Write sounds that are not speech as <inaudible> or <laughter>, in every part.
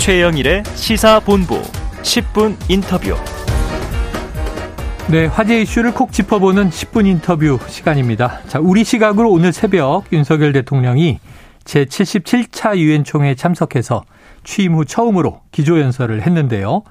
최영일의 시사본부 10분 인터뷰. 네, 화제 이슈를 콕 짚어보는 10분 인터뷰 시간입니다. 자, 우리 시각으로 오늘 새벽 윤석열 대통령이 제77차 유엔 총회에 참석해서 취임 후 처음으로 기조연설을 했는데요.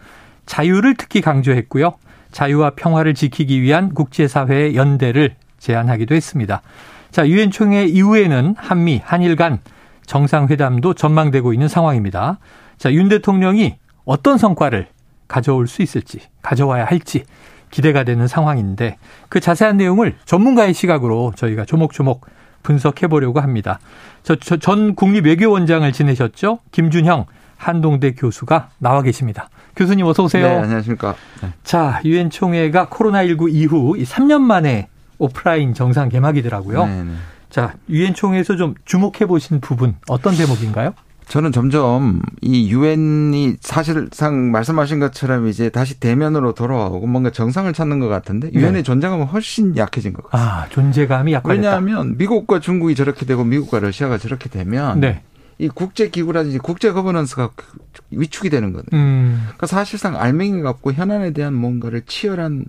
자유를 특히 강조했고요. 자유와 평화를 지키기 위한 국제사회의 연대를 제안하기도 했습니다. 자, 유엔 총회 이후에는 한미, 한일 간 정상회담도 전망되고 있는 상황입니다. 자, 윤 대통령이 어떤 성과를 가져올 수 있을지, 가져와야 할지 기대가 되는 상황인데 그 자세한 내용을 전문가의 시각으로 저희가 조목조목 분석해 보려고 합니다. 저, 전 국립외교원장을 지내셨죠? 김준형 한동대 교수가 나와 계십니다. 교수님 어서 오세요. 네, 안녕하십니까. 네. 자, 유엔 총회가 코로나19 이후 3년 만에 오프라인 정상 개막이더라고요. 네, 네. 자, 유엔 총회에서 좀 주목해 보신 부분 어떤 대목인가요? 저는 점점 이 유엔이 사실상 말씀하신 것처럼 이제 다시 대면으로 돌아오고 뭔가 정상을 찾는 것 같은데 유엔의 네. 존재감은 훨씬 약해진 것 같습니다. 아, 존재감이 약해졌다. 왜냐하면 미국과 중국이 저렇게 되고 미국과 러시아가 저렇게 되면 네. 이 국제 기구라든지 국제 거버넌스가 위축이 되는 거거든요. 음. 그러니까 사실상 알맹이 갖고 현안에 대한 뭔가를 치열한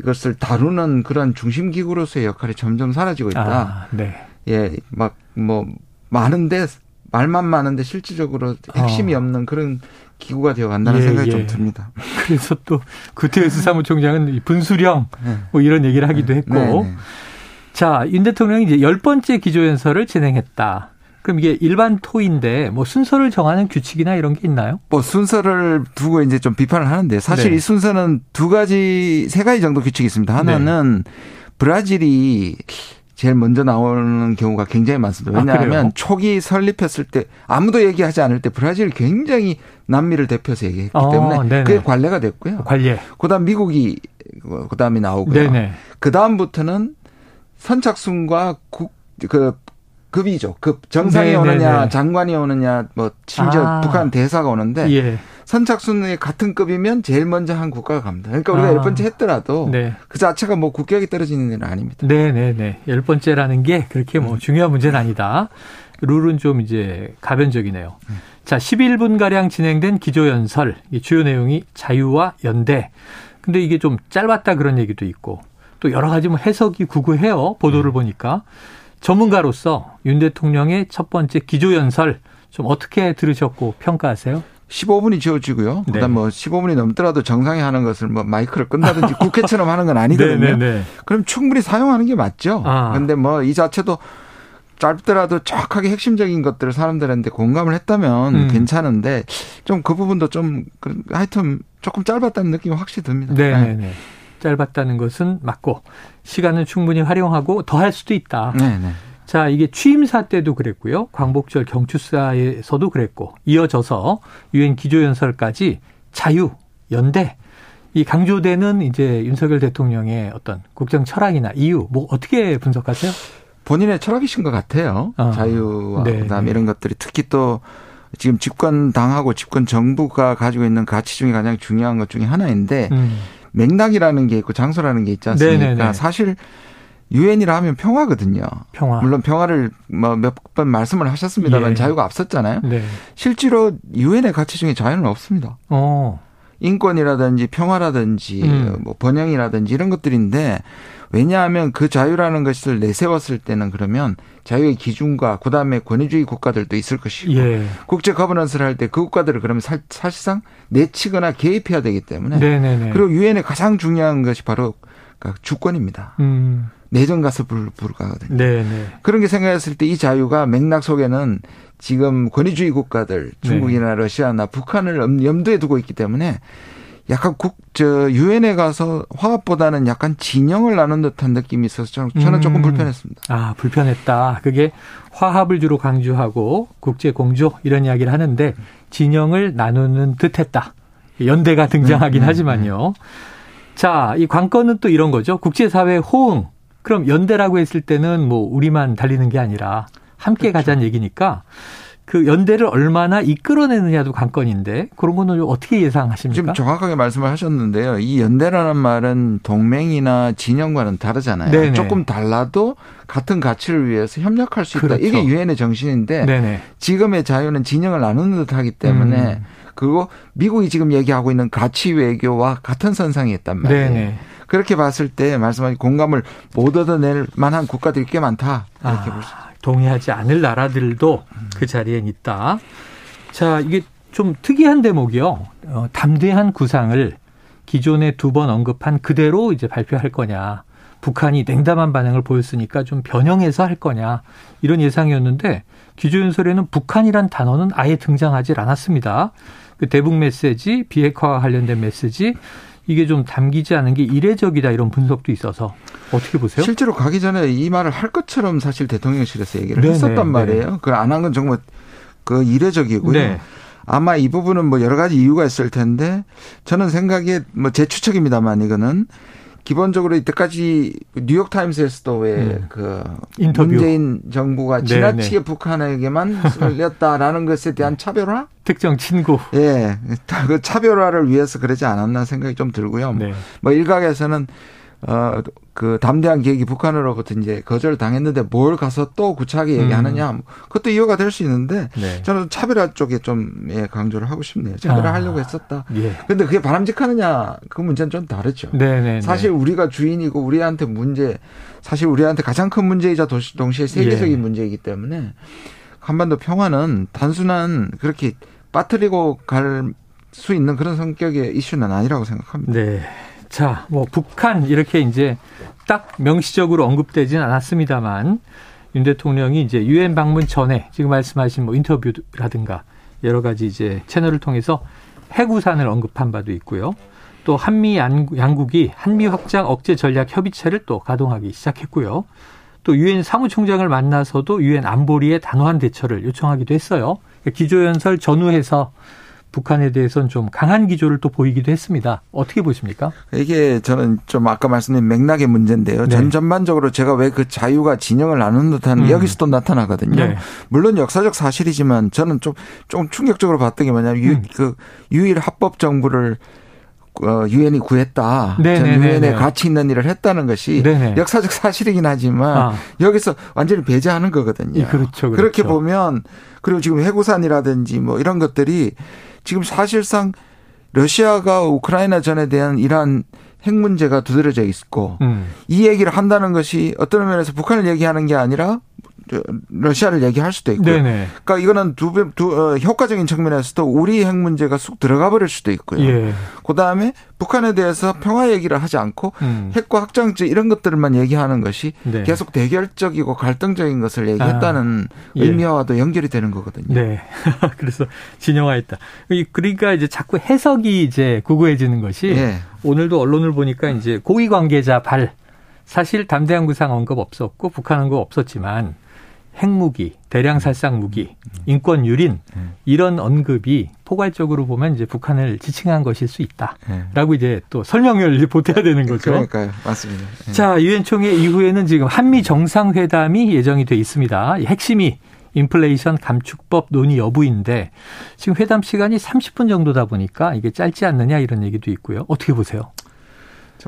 이것을 다루는 그런 중심 기구로서의 역할이 점점 사라지고 있다. 아, 네. 예, 막 뭐 많은데 말만 많은데 실질적으로 핵심이 어. 없는 그런 기구가 되어 간다는 예, 생각이 예. 좀 듭니다. <laughs> 그래서 또 구태여수 사무총장은 분수령 네. 뭐 이런 얘기를 하기도 했고. 네, 네. 자, 윤 대통령이 이제 열 번째 기조연설을 진행했다. 그럼 이게 일반 토인데 뭐 순서를 정하는 규칙이나 이런 게 있나요? 뭐 순서를 두고 이제 좀 비판을 하는데 사실 네. 이 순서는 두 가지 세 가지 정도 규칙이 있습니다. 하나는 네. 브라질이 제일 먼저 나오는 경우가 굉장히 많습니다. 아, 왜냐하면 아, 초기 설립했을 때 아무도 얘기하지 않을 때 브라질 굉장히 남미를 대표해서 얘기했기 어, 때문에 네네. 그게 관례가 됐고요. 관례. 그다음 미국이 그다음에 나오고요. 네네. 그다음부터는 선착순과 국, 그 급이죠. 급 정상이 네네네. 오느냐, 장관이 오느냐, 뭐 심지어 아. 북한 대사가 오는데 예. 선착순이 같은 급이면 제일 먼저 한 국가가 갑니다. 그러니까 우리가 아. 열 번째 했더라도 네. 그 자체가 뭐 국격이 떨어지는 일은 아닙니다. 네네네. 열 번째라는 게 그렇게 뭐 음. 중요한 문제는 아니다. 룰은 좀 이제 가변적이네요. 음. 자, 11분가량 진행된 기조연설. 주요 내용이 자유와 연대. 근데 이게 좀 짧았다 그런 얘기도 있고 또 여러 가지 뭐 해석이 구구해요. 보도를 음. 보니까. 전문가로서 윤 대통령의 첫 번째 기조연설 좀 어떻게 들으셨고 평가하세요? 15분이 지어지고요. 네. 그다음 뭐 15분이 넘더라도 정상에 하는 것을 뭐 마이크를 끈다든지 <laughs> 국회처럼 하는 건 아니거든요. 네, 네, 네, 그럼 충분히 사용하는 게 맞죠. 아. 근데 뭐 이 자체도 짧더라도 정확하게 핵심적인 것들을 사람들한테 공감을 했다면 음. 괜찮은데 좀 그 부분도 좀그 하여튼 조금 짧았다는 느낌이 확실히 듭니다. 네, 네. 네. 짧았다는 것은 맞고 시간은 충분히 활용하고 더 할 수도 있다. 네, 네. 자, 이게 취임사 때도 그랬고요. 광복절 경축사에서도 그랬고 이어져서 유엔 기조연설까지 자유, 연대 이 강조되는 이제 윤석열 대통령의 어떤 국정 철학이나 이유 뭐 어떻게 분석하세요? 본인의 철학이신 것 같아요. 어. 자유와 네. 그다음 이런 것들이 특히 또 지금 집권 당하고 집권 정부가 가지고 있는 가치 중에 가장 중요한 것 중에 하나인데 음. 맥락이라는 게 있고 장소라는 게 있지 않습니까? 네네네. 사실 유엔이라 하면 평화거든요. 평화. 물론 평화를 뭐 몇 번 말씀을 하셨습니다만 예. 자유가 앞섰잖아요. 네. 실제로 유엔의 가치 중에 자유는 없습니다. 어. 인권이라든지 평화라든지 음. 뭐 번영이라든지 이런 것들인데 왜냐하면 그 자유라는 것을 내세웠을 때는 그러면 자유의 기준과 그다음에 권위주의 국가들도 있을 것이고 예. 국제 거버넌스를 할 때 그 국가들을 그러면 사, 실상 내치거나 개입해야 되기 때문에 네네네. 그리고 유엔의 가장 중요한 것이 바로 주권입니다. 음. 내정 가서 불, 불가거든요. 네, 네. 그런 게 생각했을 때 이 자유가 맥락 속에는 지금 권위주의 국가들 중국이나 네. 러시아나 북한을 염두에 두고 있기 때문에 약간 국, 저, 유엔에 가서 화합보다는 약간 진영을 나눈 듯한 느낌이 있어서 저는, 저는 조금 음. 불편했습니다. 아, 불편했다. 그게 화합을 주로 강조하고 국제 공조 이런 이야기를 하는데 진영을 나누는 듯 했다. 연대가 등장하긴 네, 네, 하지만요. 자, 이 관건은 또 이런 거죠. 국제사회 호응. 그럼 연대라고 했을 때는 뭐 우리만 달리는 게 아니라 함께 그렇죠. 가자는 얘기니까 그 연대를 얼마나 이끌어내느냐도 관건인데 그런 거는 어떻게 예상하십니까? 지금 정확하게 말씀을 하셨는데요. 이 연대라는 말은 동맹이나 진영과는 다르잖아요. 네네. 조금 달라도 같은 가치를 위해서 협력할 수 있다. 그렇죠. 이게 유엔의 정신인데 네네. 지금의 자유는 진영을 나누는 듯하기 때문에 음. 그리고 미국이 지금 얘기하고 있는 가치 외교와 같은 선상에 있단 말이에요. 네네. 그렇게 봤을 때 말씀하신 공감을 못 얻어낼 만한 국가들이 꽤 많다. 이렇게 아. 볼수. 동의하지 않을 나라들도 그 자리엔 있다. 자, 이게 좀 특이한 대목이요. 어, 담대한 구상을 기존에 두 번 언급한 그대로 이제 발표할 거냐. 북한이 냉담한 반응을 보였으니까 좀 변형해서 할 거냐. 이런 예상이었는데 기조연설에는 북한이란 단어는 아예 등장하지 않았습니다. 그 대북 메시지, 비핵화와 관련된 메시지, 이게 좀 담기지 않은 게 이례적이다 이런 분석도 있어서 어떻게 보세요? 실제로 가기 전에 이 말을 할 것처럼 사실 대통령실에서 얘기를 네네, 했었단 말이에요. 그걸 안한 건 정말 그 이례적이고요. 네. 아마 이 부분은 뭐 여러 가지 이유가 있을 텐데 저는 생각에 뭐 제 추측입니다만 이거는 기본적으로 이때까지 뉴욕 타임스에서도 왜그 음. 문재인 정부가 지나치게 네네. 북한에게만 쏠렸다라는 것에 대한 <laughs> 차별화? 특정 친구. 예. 그 차별화를 위해서 그러지 않았나 생각이 좀 들고요. 네. 뭐 일각에서는 어, 그 담대한 계획이 북한으로부터 이제 거절 당했는데 뭘 가서 또 구차하게 얘기하느냐. 음. 그것도 이유가 될 수 있는데 네. 저는 차별화 쪽에 좀 예, 강조를 하고 싶네요. 차별화 아. 하려고 했었다. 예. 근데 그게 바람직하느냐 그 문제는 좀 다르죠. 네네 네, 네. 사실 우리가 주인이고 우리한테 문제 사실 우리한테 가장 큰 문제이자 동시에 세계적인 예. 문제이기 때문에 한반도 평화는 단순한 그렇게 빠뜨리고 갈 수 있는 그런 성격의 이슈는 아니라고 생각합니다. 네. 자, 뭐 북한 이렇게 이제 딱 명시적으로 언급되지는 않았습니다만 윤 대통령이 이제 유엔 방문 전에 지금 말씀하신 뭐 인터뷰라든가 여러 가지 이제 채널을 통해서 해구산을 언급한 바도 있고요. 또 한미 양국이 한미 확장 억제 전략 협의체를 또 가동하기 시작했고요. 또 유엔 사무총장을 만나서도 유엔 안보리의 단호한 대처를 요청하기도 했어요. 기조연설 전후해서 북한에 대해서는 좀 강한 기조를 또 보이기도 했습니다. 어떻게 보십니까? 이게 저는 좀 아까 말씀드린 맥락의 문제인데요. 네. 전 전반적으로 제가 왜 그 자유가 진영을 나누는 듯한 음. 여기서 또 나타나거든요. 네. 물론 역사적 사실이지만 저는 좀, 좀 충격적으로 봤던 게 뭐냐면 음. 유, 그 유일 합법 정부를 어, 유엔이 구했다. 전 유엔에 가치 있는 일을 했다는 것이 네네. 역사적 사실이긴 하지만 아. 여기서 완전히 배제하는 거거든요. 그렇죠, 그렇죠. 그렇게 보면 그리고 지금 해구산이라든지 뭐 이런 것들이 지금 사실상 러시아가 우크라이나 전에 대한 이러한 핵 문제가 두드러져 있고 음. 이 얘기를 한다는 것이 어떤 면에서 북한을 얘기하는 게 아니라 러시아를 얘기할 수도 있고요. 네네. 그러니까 이거는 두, 두 어, 효과적인 측면에서도 우리 핵 문제가 쑥 들어가 버릴 수도 있고요. 예. 그다음에 북한에 대해서 평화 얘기를 하지 않고 음. 핵과 확장제 이런 것들만 얘기하는 것이 네. 계속 대결적이고 갈등적인 것을 얘기했다는 아, 예. 의미와도 연결이 되는 거거든요. 네. <laughs> 그래서 진영화했다. 그러니까 이제 자꾸 해석이 이제 구구해지는 것이 예. 오늘도 언론을 보니까 이제 고위 관계자 발 사실 담대한 구상 언급 없었고 북한 언급 없었지만 핵무기, 대량 살상 무기, 인권 유린 이런 언급이 포괄적으로 보면 이제 북한을 지칭한 것일 수 있다라고 이제 또 설명을 <laughs> 보태야 되는 거죠. 그러니까요, 맞습니다. 네. 자, 유엔 총회 이후에는 지금 한미 정상회담이 예정이 돼 있습니다. 핵심이 인플레이션 감축법 논의 여부인데 지금 회담 시간이 30분 정도다 보니까 이게 짧지 않느냐 이런 얘기도 있고요. 어떻게 보세요?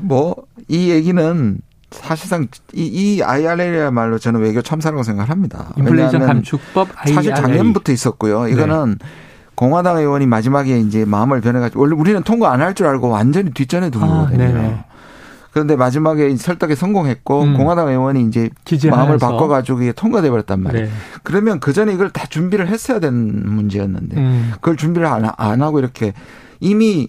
뭐 이 얘기는 사실상 이, 이 IRL이야말로 저는 외교 참사라고 생각합니다. 인플레이션 감축법 IRL. 사실 작년부터 있었고요. 이거는 네. 공화당 의원이 마지막에 이제 마음을 변해가지고 원래 우리는 통과 안 할 줄 알고 완전히 뒷전에 둔 아, 거거든요. 그런데 마지막에 설득에 성공했고 음. 공화당 의원이 이제 마음을 바꿔가지고 이게 통과돼 버렸단 말이에요. 네. 그러면 그 전에 이걸 다 준비를 했어야 되는 문제였는데 음. 그걸 준비를 안, 안 하고 이렇게 이미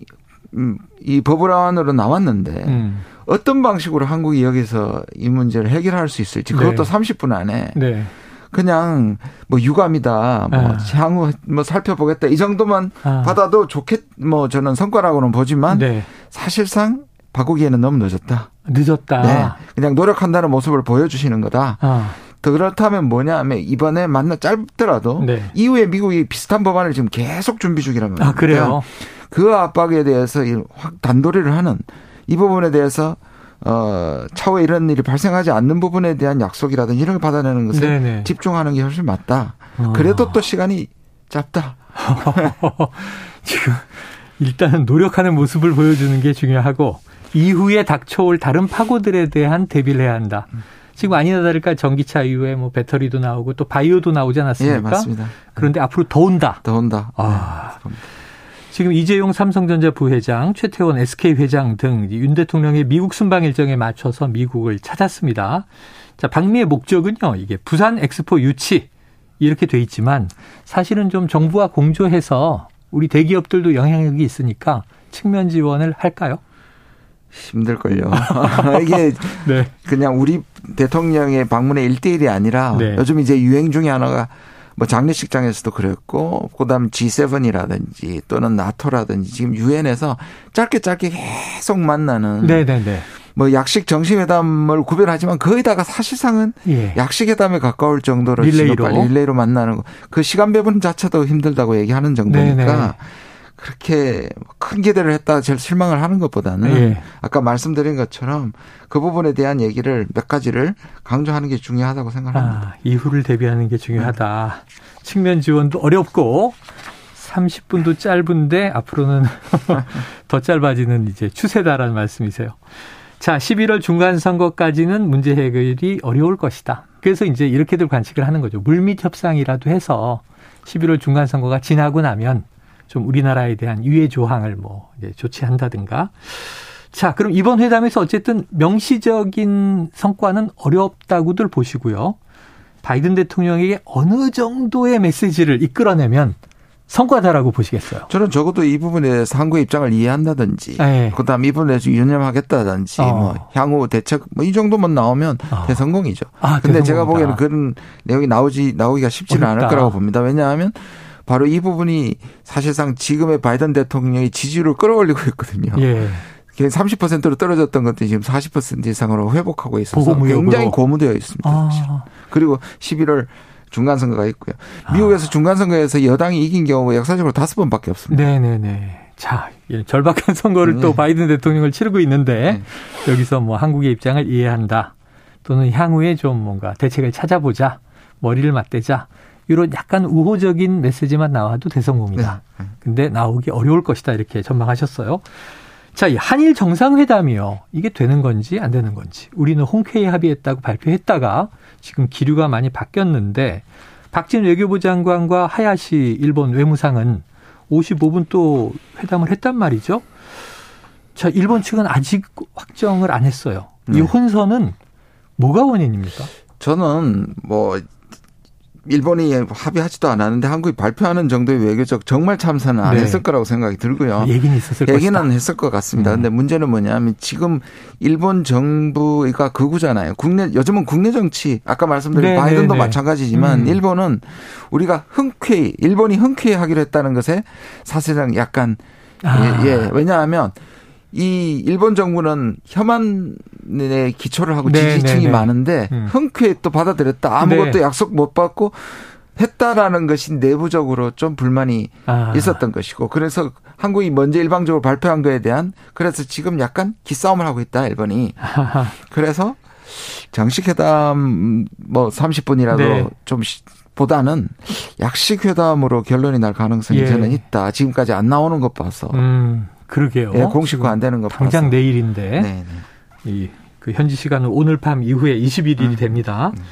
음, 이 법안으로 나왔는데 음. 어떤 방식으로 한국이 여기서 이 문제를 해결할 수 있을지 그것도 네. 30분 안에 네. 그냥 뭐 유감이다 뭐 아. 향후 뭐 살펴보겠다 이 정도만 아. 받아도 좋겠 뭐 저는 성과라고는 보지만 네. 사실상 바꾸기에는 너무 늦었다. 늦었다. 네. 그냥 노력한다는 모습을 보여주시는 거다. 아. 더 그렇다면 뭐냐 하면 이번에 만나 짧더라도 네. 이후에 미국이 비슷한 법안을 지금 계속 준비 중이라면 아 그래요. 그 압박에 대해서 확 단도리를 하는 이 부분에 대해서 어, 차후에 이런 일이 발생하지 않는 부분에 대한 약속이라든지 이런 걸 받아내는 것에 네네. 집중하는 게 훨씬 맞다. 어. 그래도 또 시간이 짧다. <laughs> 지금 일단은 노력하는 모습을 보여주는 게 중요하고 이후에 닥쳐올 다른 파고들에 대한 대비를 해야 한다. 지금 아니나 다를까 전기차 이후에 뭐 배터리도 나오고 또 바이오도 나오지 않았습니까? 예, 맞습니다. 그런데 앞으로 더 온다. 더 온다. 아. 네, 지금 이재용 삼성전자 부회장, 최태원 SK 회장 등 윤 대통령의 미국 순방 일정에 맞춰서 미국을 찾았습니다. 자, 방미의 목적은요, 이게 부산 엑스포 유치 이렇게 돼 있지만 사실은 좀 정부와 공조해서 우리 대기업들도 영향력이 있으니까 측면 지원을 할까요? 힘들걸요. <laughs> 이게 네. 그냥 우리 대통령의 방문의 일대일이 아니라 네. 요즘 이제 유행 중에 하나가 뭐 장례식장에서도 그랬고 그다음 G7이라든지 또는 나토라든지 지금 유엔에서 짧게 짧게 계속 만나는 네네네. 뭐 약식 정식회담을 구별하지만 거의 다가 사실상은 예. 약식회담에 가까울 정도로 릴레이로 릴레이로 만나는 거. 그 시간 배분 자체도 힘들다고 얘기하는 정도니까 네네. 그렇게 큰 기대를 했다 제일 실망을 하는 것보다는 예. 아까 말씀드린 것처럼 그 부분에 대한 얘기를 몇 가지를 강조하는 게 중요하다고 생각합니다. 아, 이후를 대비하는 게 중요하다. 네. 측면 지원도 어렵고 30분도 짧은데 앞으로는 <laughs> 더 짧아지는 이제 추세다라는 말씀이세요. 자, 11월 중간 선거까지는 문제 해결이 어려울 것이다. 그래서 이제 이렇게들 관측을 하는 거죠. 물밑 협상이라도 해서 11월 중간 선거가 지나고 나면 좀 우리나라에 대한 유해 조항을 뭐 이제 조치한다든가. 자, 그럼 이번 회담에서 어쨌든 명시적인 성과는 어렵다고들 보시고요. 바이든 대통령에게 어느 정도의 메시지를 이끌어내면 성과다라고 보시겠어요? 저는 적어도 이 부분에 대해서 한국의 입장을 이해한다든지, 네. 그다음 이 부분에 서 유념하겠다든지, 어. 뭐 향후 대책 뭐 이 정도만 나오면 어. 대성공이죠. 아, 근데 대성공이다. 제가 보기에는 그런 내용이 나오지 나오기가 쉽지는 어렵다. 않을 거라고 봅니다. 왜냐하면 바로 이 부분이 사실상 지금의 바이든 대통령이 지지율을 끌어올리고 있거든요. 예. 30%로 떨어졌던 것들이 지금 40% 이상으로 회복하고 있어서 굉장히 고무되어 있습니다. 아. 그리고 11월 중간 선거가 있고요. 미국에서 아. 중간 선거에서 여당이 이긴 경우가 역사적으로 다섯 번밖에 없습니다. 네네네. 자, 절박한 선거를 네. 또 바이든 대통령을 치르고 있는데 네. 여기서 뭐 한국의 입장을 이해한다. 또는 향후에 좀 뭔가 대책을 찾아보자. 머리를 맞대자. 이런 약간 우호적인 메시지만 나와도 대성공이다. 네. 근데 나오기 어려울 것이다. 이렇게 전망하셨어요. 자, 이 한일 정상회담이요. 이게 되는 건지 안 되는 건지. 우리는 홍쾌히 합의했다고 발표했다가 지금 기류가 많이 바뀌었는데 박진 외교부 장관과 하야시 일본 외무상은 55분 또 회담을 했단 말이죠. 자, 일본 측은 아직 확정을 안 했어요. 이 네. 혼선은 뭐가 원인입니까? 저는 뭐 일본이 합의하지도 않았는데 한국이 발표하는 정도의 외교적 정말 참사는 안 네. 했을 거라고 생각이 들고요. 얘기는 있었을 얘기는 것이다. 했을 것 같습니다. 음. 근데 문제는 뭐냐면 지금 일본 정부가 극우잖아요. 국내 요즘은 국내 정치 아까 말씀드린 네, 바이든도 네, 네. 마찬가지지만 음. 일본은 우리가 흔쾌히 일본이 흔쾌히 하기로 했다는 것에 사실상 약간 아. 예, 예. 왜냐하면 이 일본 정부는 혐한에 기초를 하고 네, 지지층이 네, 네. 많은데 음. 흔쾌히 또 받아들였다. 아무것도 네. 약속 못 받고 했다라는 것이 내부적으로 좀 불만이 아. 있었던 것이고 그래서 한국이 먼저 일방적으로 발표한 거에 대한 그래서 지금 약간 기싸움을 하고 있다 일본이 <laughs> 그래서 정식 회담 뭐 30분이라도 네. 좀 보다는 약식 회담으로 결론이 날 가능성이 예. 저는 있다. 지금까지 안 나오는 것 봐서. 음. 그러게요. 예, 공식화 안 되는 거 당장 봐서. 내일인데. 네, 네. 이, 그 현지 시간은 오늘 밤 이후에 21일이 음. 됩니다. 음.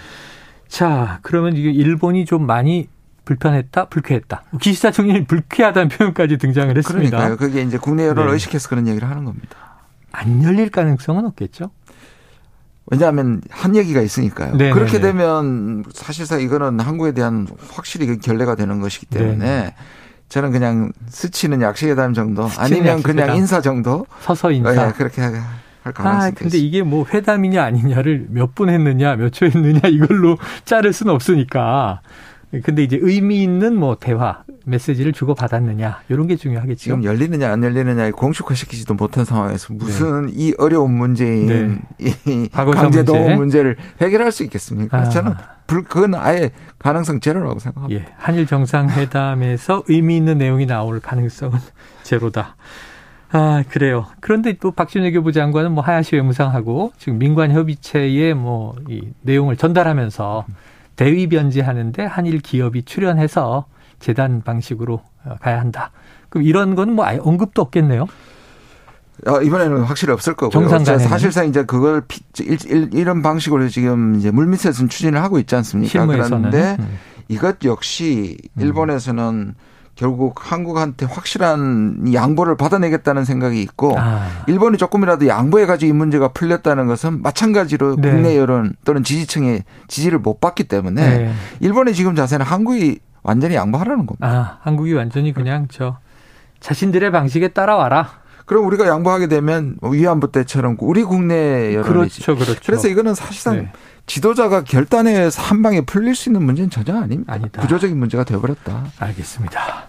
자, 그러면 이게 일본이 좀 많이 불편했다, 불쾌했다. 기시다 총리는 불쾌하다는 표현까지 등장을 했습니다. 그러니까요. 그게 이제 국내 여론을 네. 의식해서 그런 얘기를 하는 겁니다. 안 열릴 가능성은 없겠죠? 왜냐하면 한 얘기가 있으니까요. 네네네. 그렇게 되면 사실상 이거는 한국에 대한 확실히 결례가 되는 것이기 때문에 네네. 저는 그냥 스치는 약식회담 정도 아니면 약식회담. 그냥 인사 정도? 서서 인사. 네, 그렇게 할 가능성이 아, 근데 이게 뭐 회담이냐 아니냐를 몇 분 했느냐 몇 초 했느냐 이걸로 <laughs> 자를 수는 없으니까 근데 이제 의미 있는 뭐 대화 메시지를 주고 받았느냐 이런 게 중요하겠죠. 지금 열리느냐 안 열리느냐 공식화시키지도 못한 상황에서 무슨 네. 이 어려운 문제인 네. 이 강제동원 문제. 문제를 해결할 수 있겠습니까? 아. 저는 불 그건 아예 가능성 제로라고 생각합니다. 예. 한일 정상회담에서 의미 있는 내용이 나올 가능성은 <laughs> 제로다. 아, 그래요. 그런데 또 박준혜 교부 장관은 뭐 하야시 외무상하고 지금 민관 협의체에 뭐이 내용을 전달하면서 대위 변제하는데 한일 기업이 출연해서 재단 방식으로 어, 가야 한다. 그럼 이런 건 뭐 아예 언급도 없겠네요. 어, 이번에는 확실히 없을 거고요. 사실상 이제 그걸 피, 이런 방식으로 지금 이제 물밑에서는 추진을 하고 있지 않습니까? 실무에서는. 그런데 음. 이것 역시 일본에서는 음. 결국 한국한테 확실한 양보를 받아내겠다는 생각이 있고 아. 일본이 조금이라도 양보해가지고 이 문제가 풀렸다는 것은 마찬가지로 네. 국내 여론 또는 지지층의 지지를 못 받기 때문에 네. 일본의 지금 자세는 한국이 완전히 양보하라는 겁니다. 아, 한국이 완전히 그냥 저 자신들의 방식에 따라와라. 그럼 우리가 양보하게 되면 위안부 때처럼 우리 국내 여론이지. 그렇죠, 그렇죠. 그래서 이거는 사실상 네. 지도자가 결단해서 한 방에 풀릴 수 있는 문제는 전혀 아닙니다. 아니다. 구조적인 문제가 되어버렸다. 알겠습니다.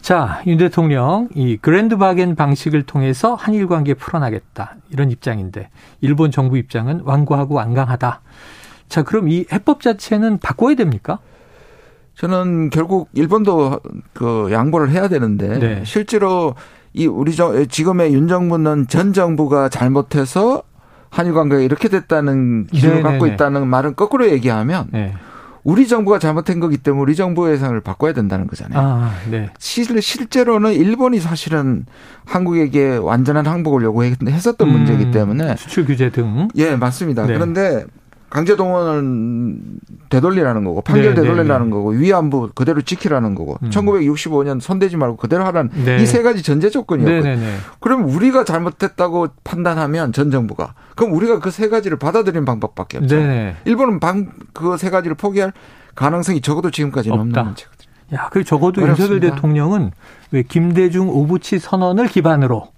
자, 윤 대통령 이 그랜드 바겐 방식을 통해서 한일 관계 풀어나겠다 이런 입장인데 일본 정부 입장은 완고하고 완강하다. 자, 그럼 이 해법 자체는 바꿔야 됩니까? 저는 결국 일본도 그 양보를 해야 되는데 네. 실제로 이 우리 정 지금의 윤 정부는 전 정부가 잘못해서 한일 관계가 이렇게 됐다는 기준을 네네네. 갖고 있다는 말은 거꾸로 얘기하면 네. 우리 정부가 잘못한 거기 때문에 우리 정부의 예상을 바꿔야 된다는 거잖아요. 아, 네. 실, 실제로는 일본이 사실은 한국에게 완전한 항복을 요구했었던 음, 문제이기 때문에 수출 규제 등. 예, 맞습니다. 네. 그런데 강제 동원은 되돌리라는 거고 판결 네, 네 되돌리라는 네, 거고 위안부 그대로 지키라는 거고 음. 1965년 손대지 말고 그대로 하라는 네. 이세 가지 전제 조건이었거든요. 네, 네, 그럼 우리가 잘못했다고 판단하면 전 정부가 그럼 우리가 그 세 가지를 받아들이는 방법밖에 없죠. 일본은 그세 가지를 포기할 가능성이 적어도 지금까지는 없다. 없는 문제거든요. 야, 그 적어도 윤석열 대통령은 왜 김대중 오부치 선언을 기반으로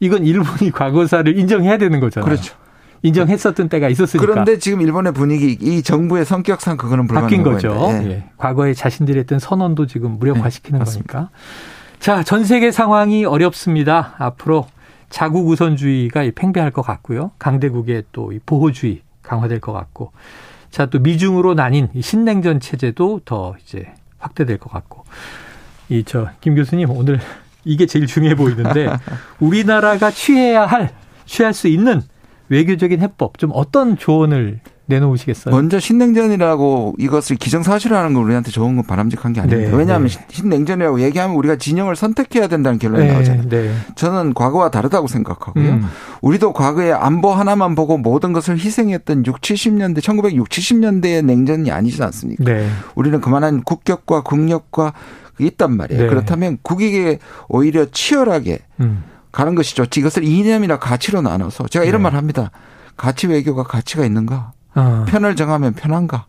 이건 일본이 <laughs> 과거사를 인정해야 되는 거잖아요. 그렇죠. 인정했었던 때가 있었으니까. 그런데 지금 일본의 분위기, 이 정부의 성격상 그거는 바뀐 거죠. 예. 예. 과거에 자신들이 했던 선언도 지금 무력화시키는 예, 거니까. 자, 전 세계 상황이 어렵습니다. 앞으로 자국 우선주의가 팽배할 것 같고요. 강대국의 또 보호주의 강화될 것 같고. 자, 또 미중으로 나뉜 신냉전 체제도 더 이제 확대될 것 같고. 이 저 김 교수님 오늘 이게 제일 중요해 보이는데 <laughs> 우리나라가 취해야 할 취할 수 있는 외교적인 해법 좀 어떤 조언을 내놓으시겠어요? 먼저 신냉전이라고 이것을 기정사실화하는 건 우리한테 좋은 건 바람직한 게 아닙니다. 네, 왜냐하면 네. 신냉전이라고 얘기하면 우리가 진영을 선택해야 된다는 결론이 네, 나오잖아요. 네. 저는 과거와 다르다고 생각하고요. 음. 우리도 과거에 안보 하나만 보고 모든 것을 희생했던 6, 70년대, 1960, 70년대의 냉전이 아니지 않습니까? 네. 우리는 그만한 국격과 국력과 있단 말이에요. 네. 그렇다면 국익에 오히려 치열하게 음. 가는 것이 좋지. 이것을 이념이나 가치로 나눠서 제가 이런 네. 말 합니다. 가치 외교가 가치가 있는가? 어. 편을 정하면 편한가?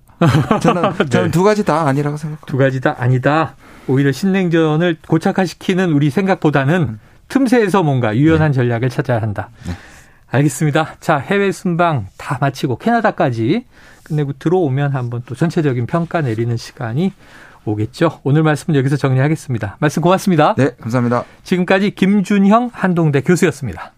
저는 <laughs> 네. 저는 두 가지 다 아니라고 생각합니다. 두 가지 다 아니다. 오히려 신냉전을 고착화시키는 우리 생각보다는 음. 틈새에서 뭔가 유연한 네. 전략을 찾아야 한다. 네. 알겠습니다. 자, 해외 순방 다 마치고 캐나다까지 끝내고 들어오면 한번 또 전체적인 평가 내리는 시간이 오겠죠. 오늘 말씀은 여기서 정리하겠습니다. 말씀 고맙습니다. 네, 감사합니다. 지금까지 김준형 한동대 교수였습니다.